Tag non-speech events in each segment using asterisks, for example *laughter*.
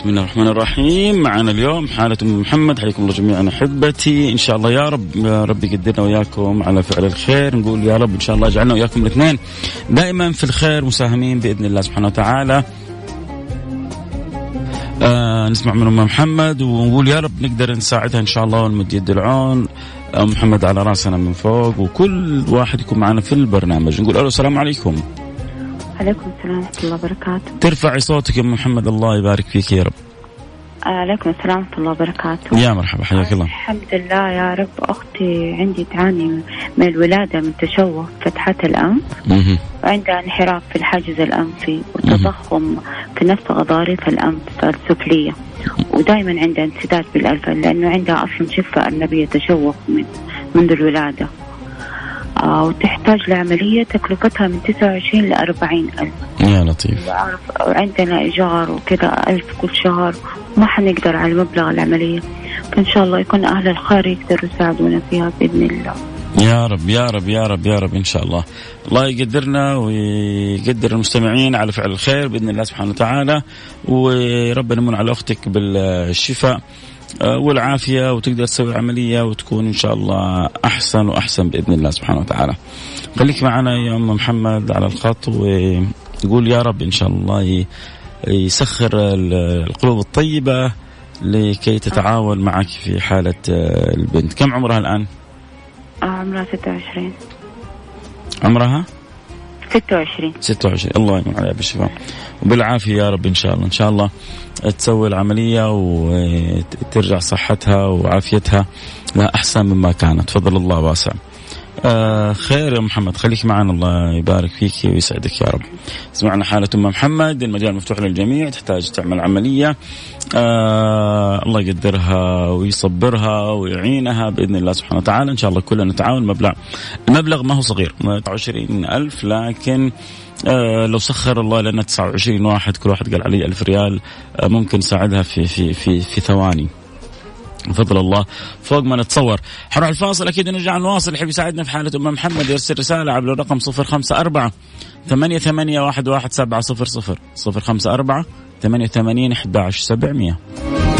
بسم الله الرحمن الرحيم. معنا اليوم حالة أم محمد. حياكم الله جميعا أحبتي. إن شاء الله يا رب يا رب يقدرنا وياكم على فعل الخير. نقول يا رب إن شاء الله يجعلنا وياكم الاثنين دائما في الخير مساهمين بإذن الله سبحانه وتعالى. آه نسمع من أم محمد ونقول يا رب نقدر نساعدها إن شاء الله ونمد يد العون. أم محمد على رأسنا من فوق وكل واحد يكون معنا في البرنامج. نقول ألو السلام عليكم. عليكم السلام ورحمة الله وبركاته. ترفعي صوتك يا محمد الله يبارك فيك يا رب. عليكم السلام ورحمة الله وبركاته. يا مرحبا حياك الله. الحمد لله يا رب. أختي عندي تعاني من الولادة من تشوه فتحات الأنف. وعندها انحراف في الحاجز الأنفي وتضخم في نفس غضاريف الأنف السفلية. ودائما عندها انسداد بالألف لأنه عندها أصلا شفة أرنبية تشوه من منذ الولادة. وتحتاج لعملية تكلفتها من 29 ل 40 ألف. يا لطيف. وعارف عندنا إيجار وكذا ألف كل شهر. ما حنقدر على مبلغ العملية. فإن شاء الله يكون أهل الخير يقدروا يساعدونا فيها بإذن الله. يا رب يا رب يا رب يا رب إن شاء الله. الله يقدرنا ويقدر المستمعين على فعل الخير بإذن الله سبحانه وتعالى. وربنا يمن على أختك بالشفاء. آه، والعافية وتقدر تسوي عملية وتكون إن شاء الله أحسن وأحسن بإذن الله سبحانه وتعالى. خليك معنا يا أم محمد على الخط وتقول يا رب إن شاء الله يسخر ال- القلوب الطيبة لكي تتعاون معك في حالة آه، البنت، كم عمرها الآن؟ آه عمرها 26 عمرها 26 26 الله يمن عليها بالشفاء. وبالعافية يا رب إن شاء الله. إن شاء الله تسوي العملية وترجع صحتها وعافيتها لا احسن مما كانت. فضل الله واسع. آه خير يا محمد. خليك معنا الله يبارك فيك ويسعدك يا رب. سمعنا حالة أم محمد. المجال مفتوح للجميع. تحتاج تعمل عملية. آه الله يقدرها ويصبرها ويعينها بإذن الله سبحانه وتعالى. إن شاء الله كلنا نتعاون. مبلغ المبلغ ما هو صغير. 29 ألف لكن آه لو سخر الله لنا 29 واحد كل واحد قال علي ألف ريال آه ممكن نساعدها في في في في ثواني. فضل الله فوق ما نتصور. حنروح الفاصل أكيد نرجع نواصل. يحب يساعدنا في حالة أم محمد يرسل رسالة عبر الرقم 054 88 صفر 054 88 11700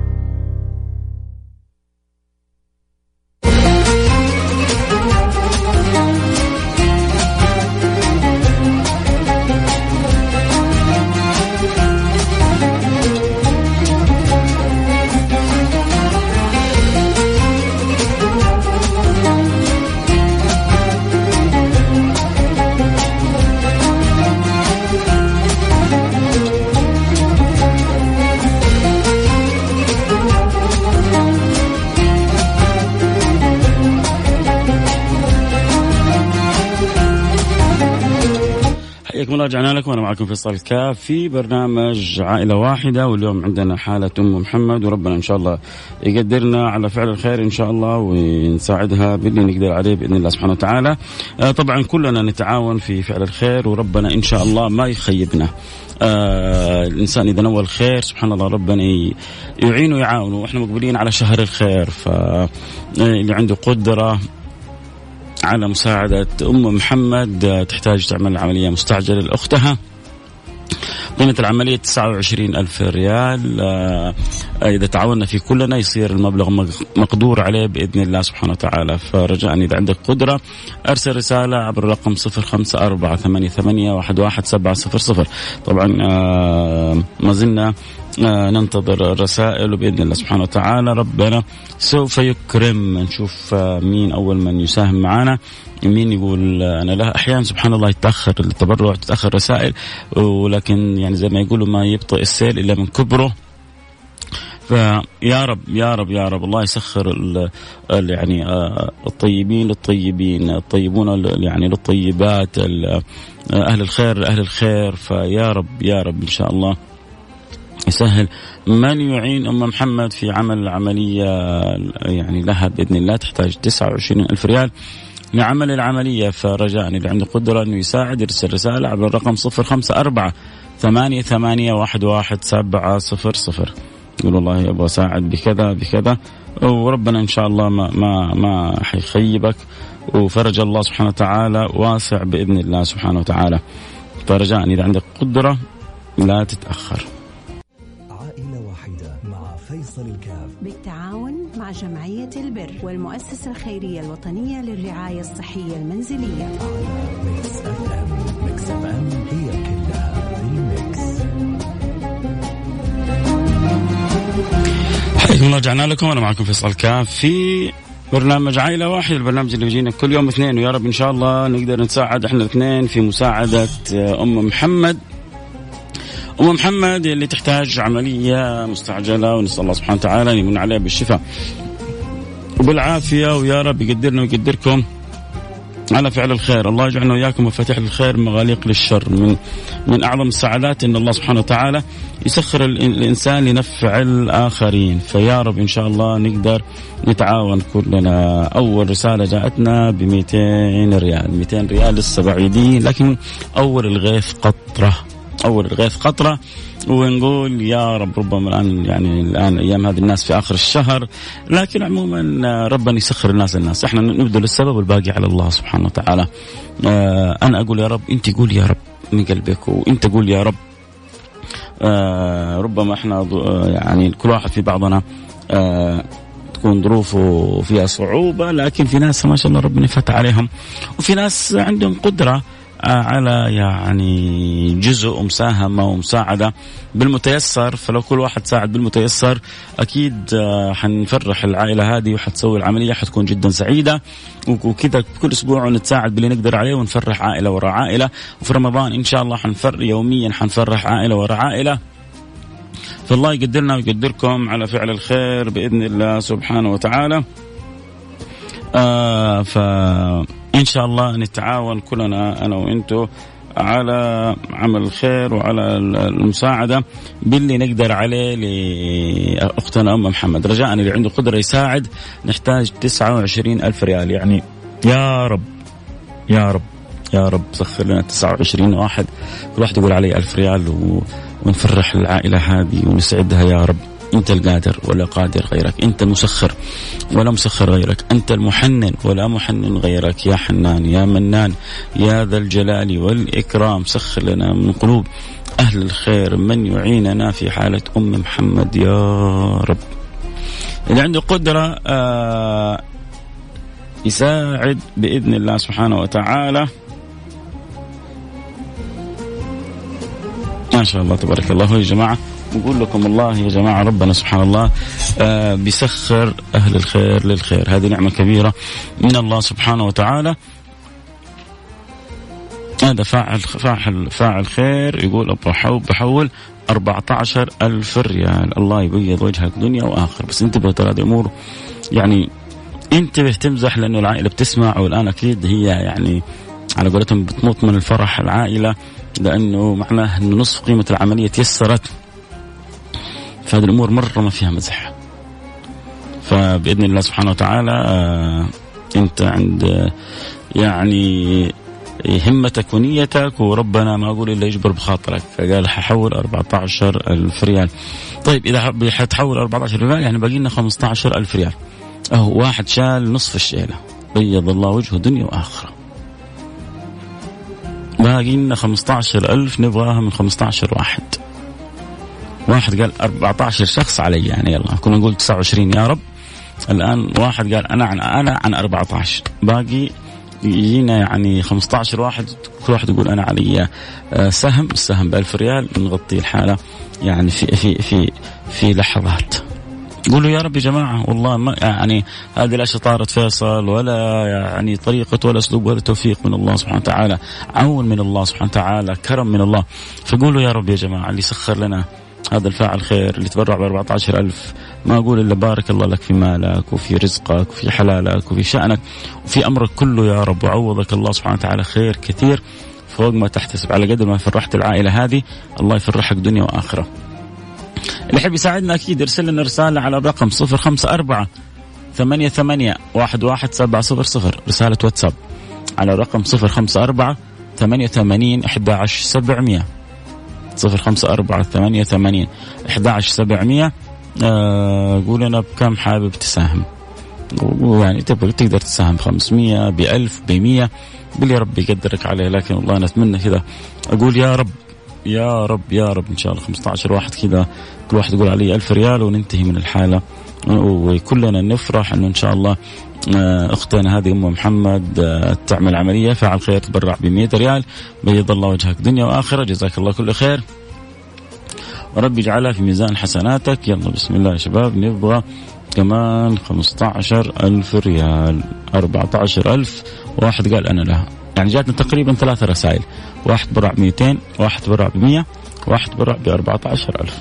رجعنا لكم وأنا معكم فيصل الكاف في برنامج عائلة واحدة واليوم عندنا حالة أم محمد وربنا إن شاء الله يقدرنا على فعل الخير إن شاء الله ونساعدها باللي نقدر عليه بإذن الله سبحانه وتعالى. آه طبعا كلنا نتعاون في فعل الخير وربنا إن شاء الله ما يخيبنا. آه الإنسان إذا نوى الخير سبحان الله ربنا يعينه ويعاونه وإحنا مقبلين على شهر الخير فاللي عنده قدرة على مساعدة أم محمد تحتاج تعمل عملية مستعجلة لأختها. قيمة العملية 29 ألف ريال. آه، إذا تعاوننا في كلنا يصير المبلغ مق- مقدور عليه بإذن الله سبحانه وتعالى. فرجاء إذا عندك قدرة أرسل رسالة عبر الرقم 054 88 11 700 طبعا آه، ما زلنا ننتظر الرسائل وباذن الله سبحانه وتعالى. ربنا سوف يكرم. نشوف آه مين أول من يساهم معنا. مين يقول آه أنا لا. أحيانا سبحان الله يتأخر التبرع تتأخر رسائل ولكن يعني زي ما يقولوا ما يبطئ السيل إلا من كبره. فيا رب يا رب يا رب الله يسخر ال ال يعني آه، الطيبين للطيبين الطيبون يعني للطيبات آه، أهل الخير أهل الخير. فيا رب يا رب إن شاء الله. يسهل. من يعين أم محمد في عمل العملية يعني لها بإذن الله؟ تحتاج 29 ألف ريال لعمل العملية. فرجاء اللي عنده قدرة أنه يساعد يرسل رسالة عبر الرقم 054 ثمانية ثمانية واحد واحد سبعة صفر صفر. يقول والله أبغى أساعد بكذا بكذا. وربنا إن شاء الله ما ما ما حيخيبك. وفرج الله سبحانه وتعالى واسع بإذن الله سبحانه وتعالى. فرجاء إذا عندك قدرة عائلة واحدة فيصل الكاف. بالتعاون مع جمعية البر والمؤسسة الخيرية الوطنية للرعاية الصحية المنزلية. Mix Mix هي كلها ال mix حياكم الله رجعنا لكم. أنا معكم فيصل الكاف في برنامج عائلة واحدة البرنامج اللي بيجينا كل يوم اثنين. ويا رب إن شاء الله نقدر نساعد إحنا الاثنين في مساعدة أم محمد. ام محمد اللي تحتاج عملية مستعجلة ونسأل الله سبحانه وتعالى أن يمن عليها بالشفاء. وبالعافية ويا رب يقدرنا ويقدركم على فعل الخير. الله يجعلنا وإياكم مفاتيح للخير مغاليق للشر. من من أعظم السعادات أن الله سبحانه وتعالى يسخر الإنسان لنفع الآخرين. فيا رب إن شاء الله نقدر نتعاون كلنا. أول رسالة جاءتنا ب 200 ريال. 200 ريال لسه بعيدين لكن أول الغيث قطرة. أول الغيث قطرة ونقول يا رب ربما الان يعني الآن أيام هذه الناس في آخر الشهر لكن عموما ربنا يسخر الناس الناس. إحنا نبذل السبب والباقي على الله سبحانه وتعالى. آه أنا أقول يا رب أنت قول يا رب من قلبك وأنت قول يا رب. آه ربما إحنا يعني كل واحد في بعضنا آه تكون ظروفه فيها صعوبة لكن في ناس ما شاء الله ربنا يفتح عليهم. وفي ناس عندهم قدرة على يعني جزء ومساهمة ومساعدة بالمتيسر فلو كل واحد ساعد بالمتيسر أكيد آه، حنفرح العائلة هذه وحتسوي العملية حتكون جدا سعيدة. وكذا كل أسبوع نتساعد باللي نقدر عليه ونفرح عائلة وراء عائلة. وفي رمضان إن شاء الله حنفر يوميا حنفرح عائلة وراء عائلة. فالله يقدرنا ويقدركم على فعل الخير بإذن الله سبحانه وتعالى. آه ف إن شاء الله نتعاون كلنا أنا وأنتو على عمل الخير وعلى المساعدة باللي نقدر عليه لأختنا أم محمد. رجاء اللي عنده قدرة يساعد نحتاج 29 ألف ريال. يعني يا رب يا رب يا رب سخر لنا 29 واحد. كل واحد يقول علي ألف ريال ونفرح العائلة هذه ونسعدها يا رب. أنت القادر ولا قادر غيرك. أنت المسخر ولا مسخر غيرك. أنت المحنن ولا محنن غيرك. يا حنان يا منان يا ذا الجلال والإكرام. سخر لنا من قلوب أهل الخير. من يعيننا في حالة أم محمد؟ يا رب. اللي عنده قدرة آه يساعد بإذن الله سبحانه وتعالى. ما شاء الله تبارك الله. يا جماعة نقول لكم الله يا جماعة ربنا سبحان الله آه بيسخر أهل الخير للخير. هذه نعمة كبيرة من الله سبحانه وتعالى. هذا فاعل فاعل فاعل خير يقول بحول بحول 14 ألف ريال. الله يبيض وجهك دنيا وآخر. بس انتبه ترى هذه أمور يعني انتبه تمزح لأنه العائلة بتسمع والآن أكيد هي يعني على قولتهم بتموت من الفرح العائلة لأنه معناه أنه نصف قيمة العملية تيسرت. فهذه الأمور مرة ما فيها مزح فبإذن الله سبحانه وتعالى آه أنت عند آه يعني همتك ونيتك وربنا ما أقول إلا يجبر بخاطرك. فقال ححول 14 ألف ريال. طيب إذا حتحول 14 ريال يعني باقي لنا 15 ألف ريال. أهو واحد شال نصف الشيلة. بيض الله وجهه دنيا وآخرة. باقي لنا 15 ألف نبغاها من 15 واحد. واحد قال 14 شخص علي يعني يلا. كنا نقول 29 يا رب. الآن واحد قال أنا عن أنا عن 14 باقي يجينا يعني 15 واحد كل واحد يقول أنا علي آه، سهم. السهم ب 1000 ريال نغطي الحالة يعني في في في في لحظات. قولوا يا رب يا جماعة والله ما يعني هذه لا شطارة فيصل ولا يعني طريقة ولا أسلوب ولا توفيق من الله سبحانه وتعالى عون من الله سبحانه وتعالى كرم من الله. فقولوا يا رب يا جماعة اللي سخر لنا هذا الفاعل خير اللي تبرع ب 14000 ما أقول إلا بارك الله لك في مالك وفي رزقك وفي حلالك وفي شأنك وفي أمرك كله يا رب. وعوضك الله سبحانه وتعالى خير كثير فوق ما تحتسب. على قدر ما فرحت العائلة هذه الله يفرحك دنيا وآخرة. اللي يحب يساعدنا أكيد يرسل لنا رسالة على الرقم 054 ثمانية ثمانية واحد واحد سبعة صفر صفر. رسالة واتساب على الرقم صفر خمسة أربعة ثمانية ثمانين أحد عشر سبعمية. صفر خمسة أربعة ثمانية ثمانين أحد عشر سبعمية. آه قول أنا بكم حابب تساهم؟ ويعني تبغى تقدر تساهم 500 ب 1000 ب 100 باللي ربي يقدرك عليه لكن والله أنا أتمنى كذا. أقول يا رب يا رب يا رب إن شاء الله. 15 واحد كذا كل واحد يقول علي 1000 ريال وننتهي من الحالة. وكلنا نفرح إنه إن شاء الله أختنا هذه أم محمد آه، تعمل عملية فعل خير تبرع ب 100 ريال بيض الله وجهك دنيا وآخرة جزاك الله كل خير. ورب يجعلها في ميزان حسناتك. يلا بسم الله يا شباب نبغى كمان 15 ألف ريال. 14 ألف واحد قال أنا لها. يعني جاتنا تقريبا ثلاثة رسائل. واحد برع 200 واحد برع ب 100 واحد برع ب 14 ألف.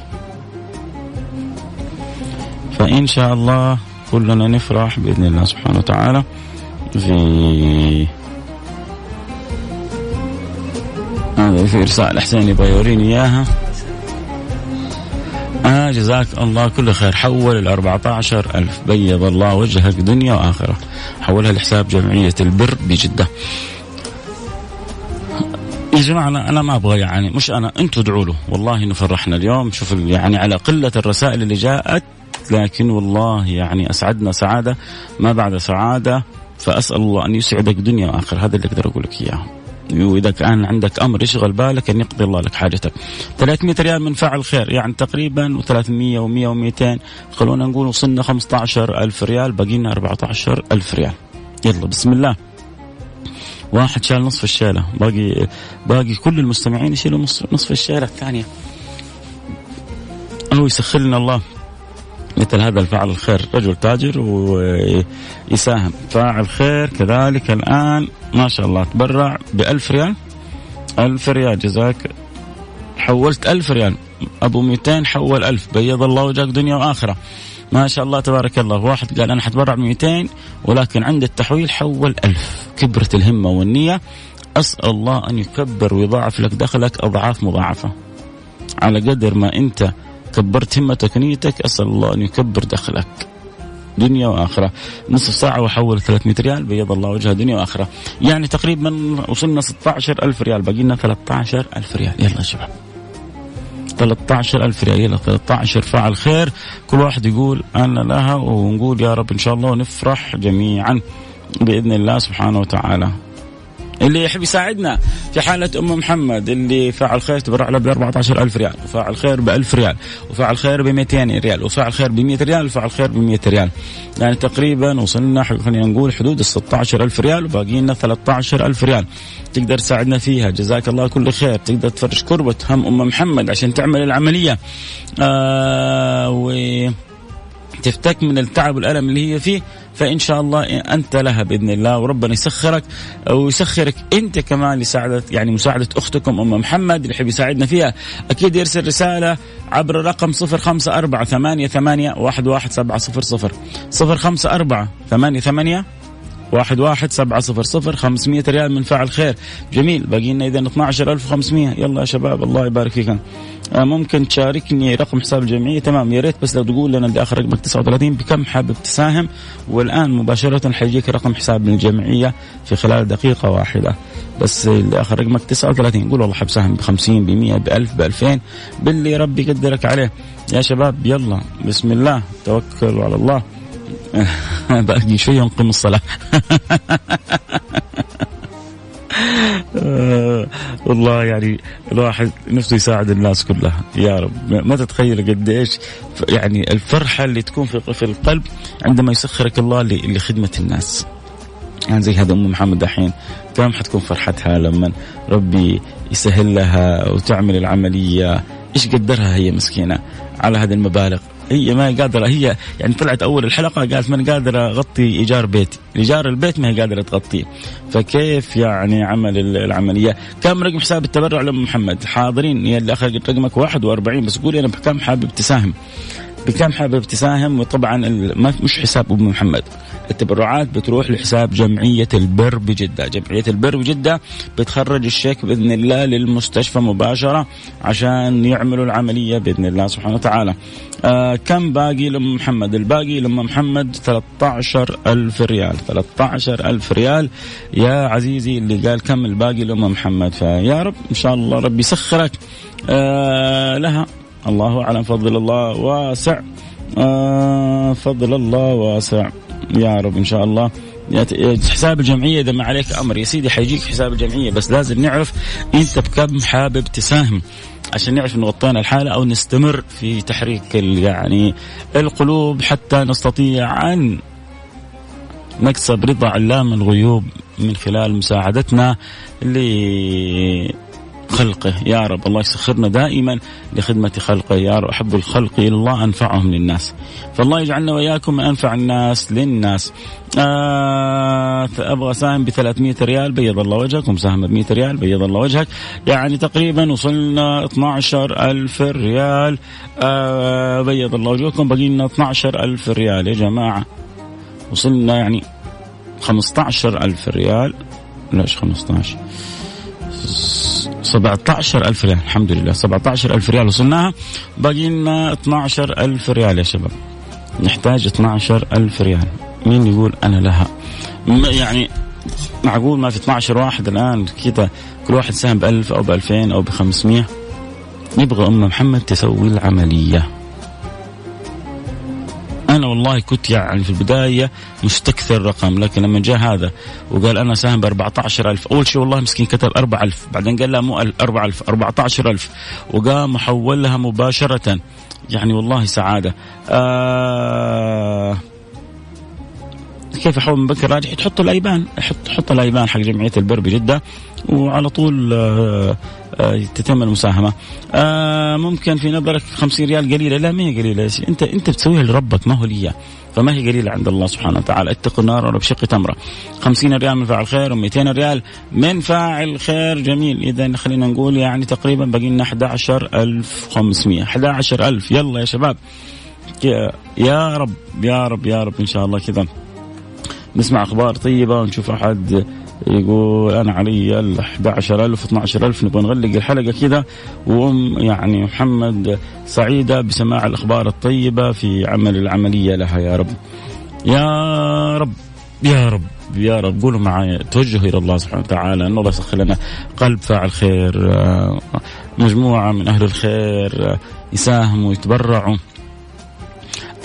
فإن شاء الله كلنا نفرح بإذن الله سبحانه وتعالى في هذا في إرسال حسين يبغى يوريني إياها. آه جزاك الله كل خير. حول ال 14 ألف. بيض الله وجهك دنيا وآخرة. حولها لحساب جمعية البر بجدة. يا جماعة أنا, أنا ما أبغى يعني مش أنا أنتم ادعوا له. والله إنه فرحنا اليوم. شوف يعني على قلة الرسائل اللي جاءت. لكن والله يعني أسعدنا سعادة ما بعد سعادة فأسأل الله أن يسعدك دنيا وآخرة هذا اللي أقدر أقول لك إياه. وإذا كان عندك أمر يشغل بالك أن يقضي الله لك حاجتك. 300 ريال من فاعل خير يعني تقريبا و300 و100 و200 خلونا نقول وصلنا 15000 ريال باقي لنا 14000 ريال. يلا بسم الله. واحد شال نصف الشيلة. باقي باقي كل المستمعين يشيلوا نصف, الشيلة الثانية. أو يسخر لنا الله. مثل هذا الفاعل الخير. رجل تاجر ويساهم. فاعل خير كذلك الآن ما شاء الله تبرع بألف ريال. ألف ريال. جزاك. حولت ألف ريال. أبو 200 حول ألف. بيض الله وجهك دنيا وآخرة. ما شاء الله تبارك الله. واحد قال أنا حتبرع ب 200 ولكن عند التحويل حول ألف. كبرت الهمة والنية. أسأل الله أن يكبر ويضاعف لك دخلك أضعاف مضاعفة. على قدر ما أنت كبرت همتك ونيتك أسأل الله أن يكبر دخلك. دنيا وآخرة. نصف ساعة وحول 300 ريال بيض الله وجهها دنيا وآخرة. يعني تقريبا وصلنا 16000 ريال باقي لنا 13000 ريال. يلا يا شباب. 13000 ريال يلا 13 فاعل خير. كل واحد يقول أنا لها ونقول يا رب إن شاء الله ونفرح جميعا بإذن الله سبحانه وتعالى. اللي يحب يساعدنا في حالة أم محمد اللي فاعل خير تبرع له ب 14000 ريال وفاعل خير ب 1000 ريال وفاعل خير ب 200 ريال وفاعل خير ب 100 ريال وفاعل خير ب 100 ريال. يعني تقريبا وصلنا خلينا نقول حدود ال 16000 ريال وباقي لنا 13000 ريال. تقدر تساعدنا فيها جزاك الله كل خير. تقدر تفرج كربة هم أم محمد عشان تعمل العملية. آه و تفتك من التعب والألم اللي هي فيه فإن شاء الله أنت لها بإذن الله وربنا يسخرك ويسخرك أنت كمان لساعدة يعني مساعدة أختكم أم محمد اللي يحب يساعدنا فيها. أكيد يرسل رسالة عبر رقم صفر خمسة أربعة ثمانية ثمانية واحد واحد واحد سبعة صفر صفر خمسمية ريال من فاعل خير. جميل. باقي لنا إذا 12500 يلا يا شباب الله يبارك فيكم. آه، ممكن تشاركني رقم حساب الجمعية. تمام. يا ريت بس لو تقول لنا اللي آخر رقمك 39 بكم حابب تساهم؟ والآن مباشرة حيجيك رقم حساب الجمعية في خلال دقيقة واحدة. بس اللي آخر رقمك 39 قول والله حاب ساهم ب 50 ب 100 ب 1000 ب 2000 باللي ربي يقدرك عليه. يا شباب يلا. بسم الله. توكلوا على الله. *laughs* باقي شوي ونقيم الصلاة. *laughs* والله يعني الواحد نفسه يساعد الناس كلها. يا رب. ما تتخيل قد إيش يعني الفرحة اللي تكون في في القلب عندما يسخرك الله لخدمة الناس. يعني زي هذا أم محمد دحين كم حتكون فرحتها لما ربي يسهل لها وتعمل العملية. إيش قدرها هي مسكينة على هذه المبالغ؟ هي ما قادرة هي يعني طلعت أول الحلقة قالت ما قادرة أغطي إيجار بيتي، إيجار البيت ما هي قادرة تغطيه، فكيف يعني عمل العملية؟ كم رقم حساب التبرع لأم محمد؟ حاضرين يا اللي اخر رقمك 41 بس قولي أنا بكم حابب تساهم. بكم حابب تساهم؟ وطبعا مش حساب أبو محمد. التبرعات بتروح لحساب جمعية البر بجدة. جمعية البر بجدة بتخرج الشيك بإذن الله للمستشفى مباشرة عشان يعملوا العملية بإذن الله سبحانه وتعالى. آه كم باقي لأم محمد؟ الباقي لأم محمد 13 ألف ريال. 13 ألف ريال. يا عزيزي اللي قال كم الباقي لأم محمد؟ فيا رب إن شاء الله ربي يسخرك. آه لها الله أعلم. فضل الله واسع. آه فضل الله واسع. يا رب إن شاء الله. حساب الجمعية إذا ما عليك أمر. يا سيدي حيجيك حساب الجمعية. بس لازم نعرف أنت بكم حابب تساهم. عشان نعرف إن غطينا الحالة أو نستمر في تحريك يعني القلوب حتى نستطيع أن نكسب رضا علام الغيوب من خلال مساعدتنا خلقه. يا رب الله يسخرنا دائما لخدمة خلقه. يا رب أحب الخلق إلى الله أنفعهم للناس. فالله يجعلنا وإياكم من أنفع الناس للناس. آه أبغى ساهم ب 300 ريال بيض الله وجهك. ومساهمة ب 100 ريال بيض الله وجهك. يعني تقريبا وصلنا 12 ألف ريال. آه بيض الله وجهكم بقي لنا 12 ألف ريال يا جماعة. وصلنا يعني 15 ألف ريال. ليش 15 17 ألف ريال. الحمد لله. 17 ألف ريال وصلناها. باقي لنا 12 ألف ريال يا شباب. نحتاج 12 ألف ريال. مين يقول أنا لها؟ يعني معقول ما في 12 واحد الآن؟ كذا كل واحد ساهم ب 1000 أو ب 2000 أو ب 500 يبغى أم محمد تسوي العملية. والله كنت يعني في البداية مستكثر رقم لكن لما جاء هذا وقال أنا ساهم ب 14000 أول شيء والله مسكين كتب 4000 بعدين قال لا مو 4000 14000 وقام حولها مباشرة يعني والله سعادة. آه كيف احول من بنك الراجح تحط الأيبان. حط حط الأيبان حق جمعية البر بجده وعلى طول آه آه، تتم المساهمة. آه، ممكن في نظرك 50 ريال قليلة. لا ما هي قليلة انت أنت بتسويها لربك ما هو لي فما هي قليلة عند الله سبحانه وتعالى. اتق النار ولو بشق تمره. 50 ريال من فاعل خير و200 ريال من فاعل خير. جميل. إذا خلينا نقول يعني تقريبا باقي لنا 11500 11000 يلا يا شباب. يا رب يا رب يا رب إن شاء الله كذا. نسمع أخبار طيبة ونشوف أحد يقول أنا علي ال 11000 12000 نبغى نغلق الحلقة كذا. وأم يعني محمد سعيدة بسماع الأخبار الطيبة في عمل العملية لها. يا رب. يا رب. يا رب. يا رب. قولوا معي توجهوا إلى الله سبحانه وتعالى. ان الله يسخر لنا. قلب فاعل خير. مجموعة من أهل الخير يساهموا ويتبرعوا.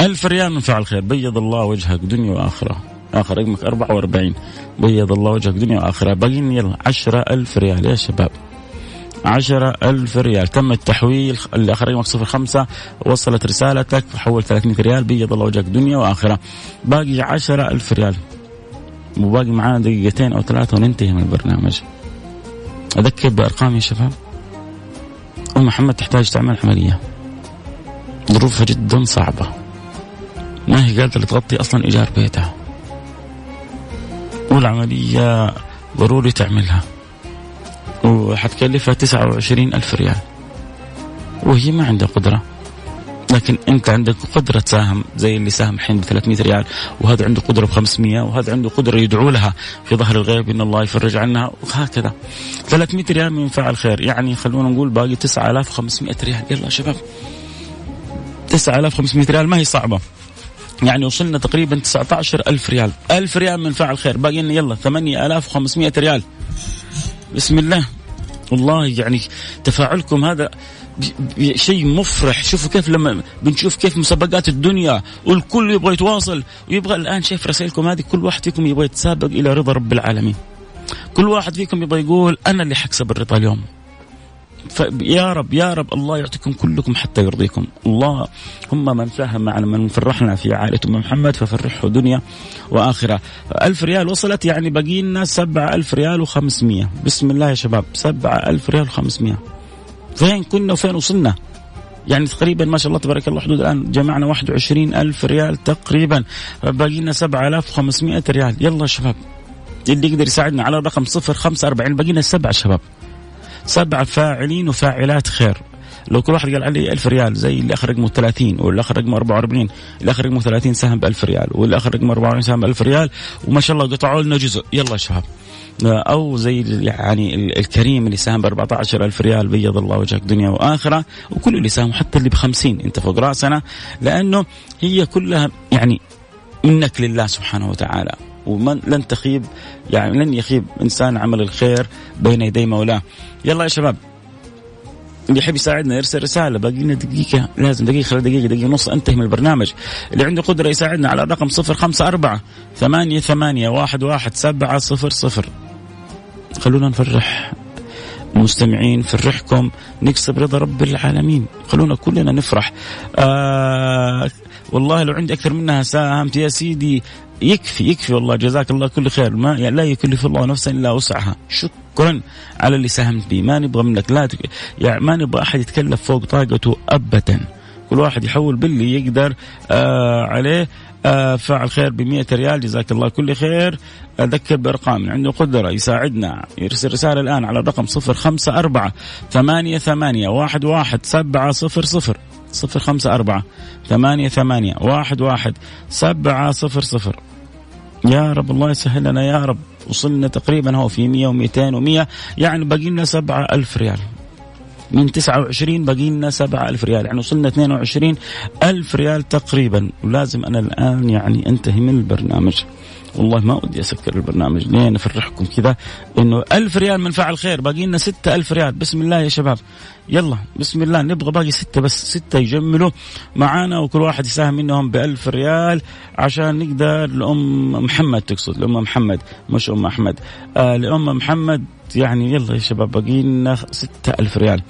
ألف ريال من فعل خير. بيض الله وجهك دنيا وآخرة. آخر رقمك 44 بيض الله وجهك دنيا وآخرة. باقي يلا 10000 ريال يا شباب. عشرة ألف ريال. تم التحويل. اللي آخر رقمك صفر خمسة. وصلت رسالتك. حول 300 ريال. بيض الله وجهك دنيا وآخرة. باقي عشرة ألف ريال. وباقي معانا دقيقتين أو ثلاثة وننتهي من البرنامج. أذكر بأرقام يا شباب. أم محمد تحتاج تعمل عملية. ظروفها جدا صعبة. ما هي قادرة تغطي أصلا إيجار بيتها. والعملية ضروري تعملها. وحتكلفها 29 ألف ريال. وهي ما عندها قدرة. لكن أنت عندك قدرة تساهم زي اللي ساهم الحين ب 300 ريال وهذا عنده قدرة ب 500 وهذا عنده قدرة يدعو لها في ظهر الغيب إن الله يفرج عنها وهكذا. 300 ريال من فاعل خير. يعني خلونا نقول باقي 9500 ريال. يلا شباب. 9500 ريال ما هي صعبة. يعني وصلنا تقريبا 19 ألف ريال. ألف ريال من فعل خير. باقي لنا يلا 8500 ريال. بسم الله. والله يعني تفاعلكم هذا شيء مفرح. شوفوا كيف لما بنشوف كيف مسابقات الدنيا والكل يبغى يتواصل. ويبغى الآن شايف رسائلكم هذه كل واحد فيكم يبغى يتسابق إلى رضا رب العالمين. كل واحد فيكم يبغى يقول أنا اللي حكسب الرضا اليوم. يا رب يا رب الله يعطيكم كلكم حتى يرضيكم. الله هم من ساهم معنا من فرحنا في عائلة أم محمد ففرحه دنيا وآخرة. ألف ريال وصلت يعني باقي لنا سبعة ألف ريال وخمسمية. بسم الله يا شباب سبعة ألف ريال وخمسمية. فين كنا وفين وصلنا؟ يعني تقريبا ما شاء الله تبارك الله حدود الآن جمعنا 21 ألف ريال تقريبا. باقي لنا 7500 ريال. يلا شباب اللي يقدر يساعدنا على الرقم 045 باقي لنا سبعة شباب. سبعة فاعلين وفاعلات خير. لو كل واحد قال علي ألف ريال زي اللي أخر رقمه 30 واللي أخر رقمه 44 اللي أخر رقمه 30 سهم ب 1000 ريال واللي أخر رقمه 44 سهم ب 1000 ريال وما شاء الله قطعوا لنا جزء. يلا يا شباب. أو زي يعني الكريم اللي ساهم ب 14000 ريال بيض الله وجهك دنيا وآخرة وكل اللي ساهم حتى اللي ب 50 أنت فوق رأسنا لأنه هي كلها يعني منك لله سبحانه وتعالى. ومن لن تخيب يعني لن يخيب إنسان عمل الخير بين يدي مولاه. يلا يا شباب. اللي يحب يساعدنا يرسل رسالة باقي لنا دقيقة لازم دقيقة دقيقة دقيقة ونص انتهي من البرنامج. اللي عنده قدرة يساعدنا على الرقم 054 ثمانية ثمانية واحد واحد سبعة صفر صفر. خلونا نفرح المستمعين فرحكم نكسب رضا رب العالمين. خلونا كلنا نفرح. آه والله لو عندي أكثر منها ساهمت يا سيدي يكفي يكفي والله جزاك الله كل خير. ما يعني لا يكلف الله نفسا إلا وسعها. شكرا على اللي ساهمت به ما نبغى منك. لا تك... يعني ما نبغى أحد يتكلف فوق طاقته ابدا. كل واحد يحول باللي يقدر آه عليه آه فعل خير ب ريال. جزاك الله كل خير. أذكر بأرقام. عنده قدرة يساعدنا. يرسل رسالة الآن على الرقم صفر خمسة أربعة ثمانية ثمانية واحد واحد سبعة صفر صفر. صفر خمسة أربعة ثمانية ثمانية واحد واحد سبعة صفر صفر. يا رب الله يسهل لنا يا رب. وصلنا تقريبا هو في مية ومئتين ومية يعني باقي لنا سبعة ألف ريال. من 29 باقي لنا 7000 ريال. يعني وصلنا 22 ألف ريال تقريبا. ولازم أنا الآن يعني أنتهي من البرنامج. والله ما ودي أسكر البرنامج. لين افرحكم كذا؟ إنه ألف ريال من فعل خير. باقي لنا ستة ألف ريال. بسم الله يا شباب. يلا بسم الله. نبغى باقي ستة بس. ستة يجملوا معانا وكل واحد يساهم منهم بألف ريال عشان نقدر لأم محمد تقصد. لأم محمد مش أم أحمد. آه لأم محمد يعني يلا يا شباب باقي لنا ستة ألف ريال.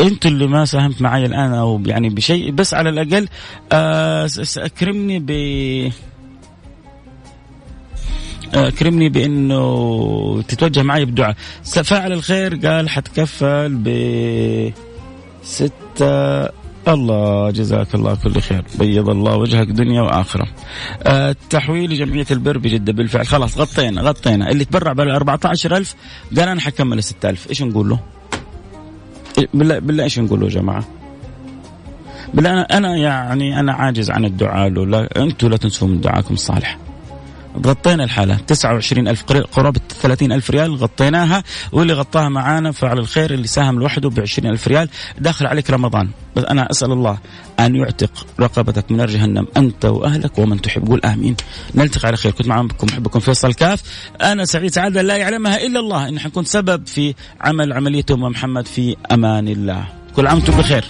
انت اللي ما ساهمت معي الآن أو يعني بشيء بس على الأقل آه أكرمني ب أكرمني بإنه تتوجه معي بدعاء. فاعل الخير قال حتكفل ب ستة الله جزاك الله كل خير. بيض الله وجهك دنيا وآخرة. أه تحويل جمعية البر بجدة بالفعل. خلاص غطينا غطينا. اللي تبرع بال 14000 قال أنا حكمل 6000 إيش نقول له؟ بالله بالله إيش نقول له يا جماعة؟ بالله أنا, أنا يعني أنا عاجز عن الدعاء له. لا أنتم لا تنسوا من دعاكم الصالح. غطينا الحالة. 29 ألف قرابة 30 ألف ريال غطيناها واللي غطاها معانا فعل الخير اللي ساهم لوحده ب 20 ألف ريال. داخل عليك رمضان. بس أنا أسأل الله أن يعتق رقبتك من نار جهنم أنت وأهلك ومن تحب. قول آمين. نلتقي على خير. كنت معكم محبكم فيصل كاف. أنا سعيد سعادة لا يعلمها إلا الله. إن حنكون سبب في عمل عملية أم محمد في أمان الله. كل عام وأنتم بخير.